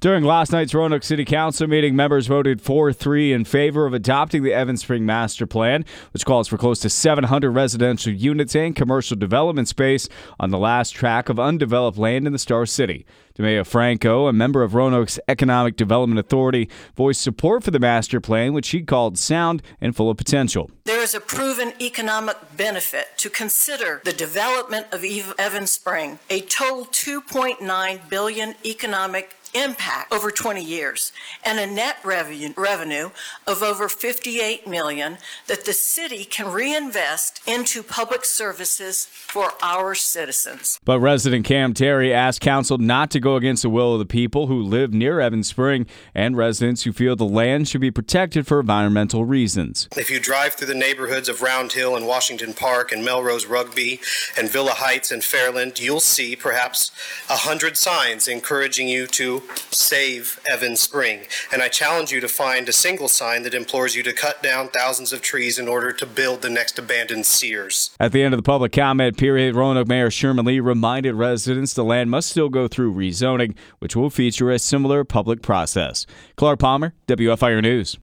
During last night's Roanoke City Council meeting, members voted 4 3 in favor of adopting the Evans Spring Master Plan, which calls for close to 700 residential units and commercial development space on the last track of undeveloped land in the Star City. Demea Franco, a member of Roanoke's Economic Development Authority, voiced support for the master plan, which she called sound and full of potential. There is a proven economic benefit to consider the development of Evans Spring, a total 2.9 billion economic impact over 20 years and a net revenue, revenue of over 58 million that the city can reinvest into public services for our citizens. But resident Cam Terry asked council not to go against the will of the people who live near Evans Spring and residents who feel the land should be protected for environmental reasons. If you drive through the neighborhoods of Round Hill and Washington Park and Melrose Rugby and Villa Heights and Fairland, you'll see perhaps a hundred signs encouraging you save Evans Spring. And I challenge you to find a single sign that implores you to cut down thousands of trees in order to build the next abandoned Sears. At the end of the public comment period, Roanoke Mayor Sherman Lea reminded residents the land must still go through rezoning, which will feature a similar public process. Clark Palmer, WFIR News.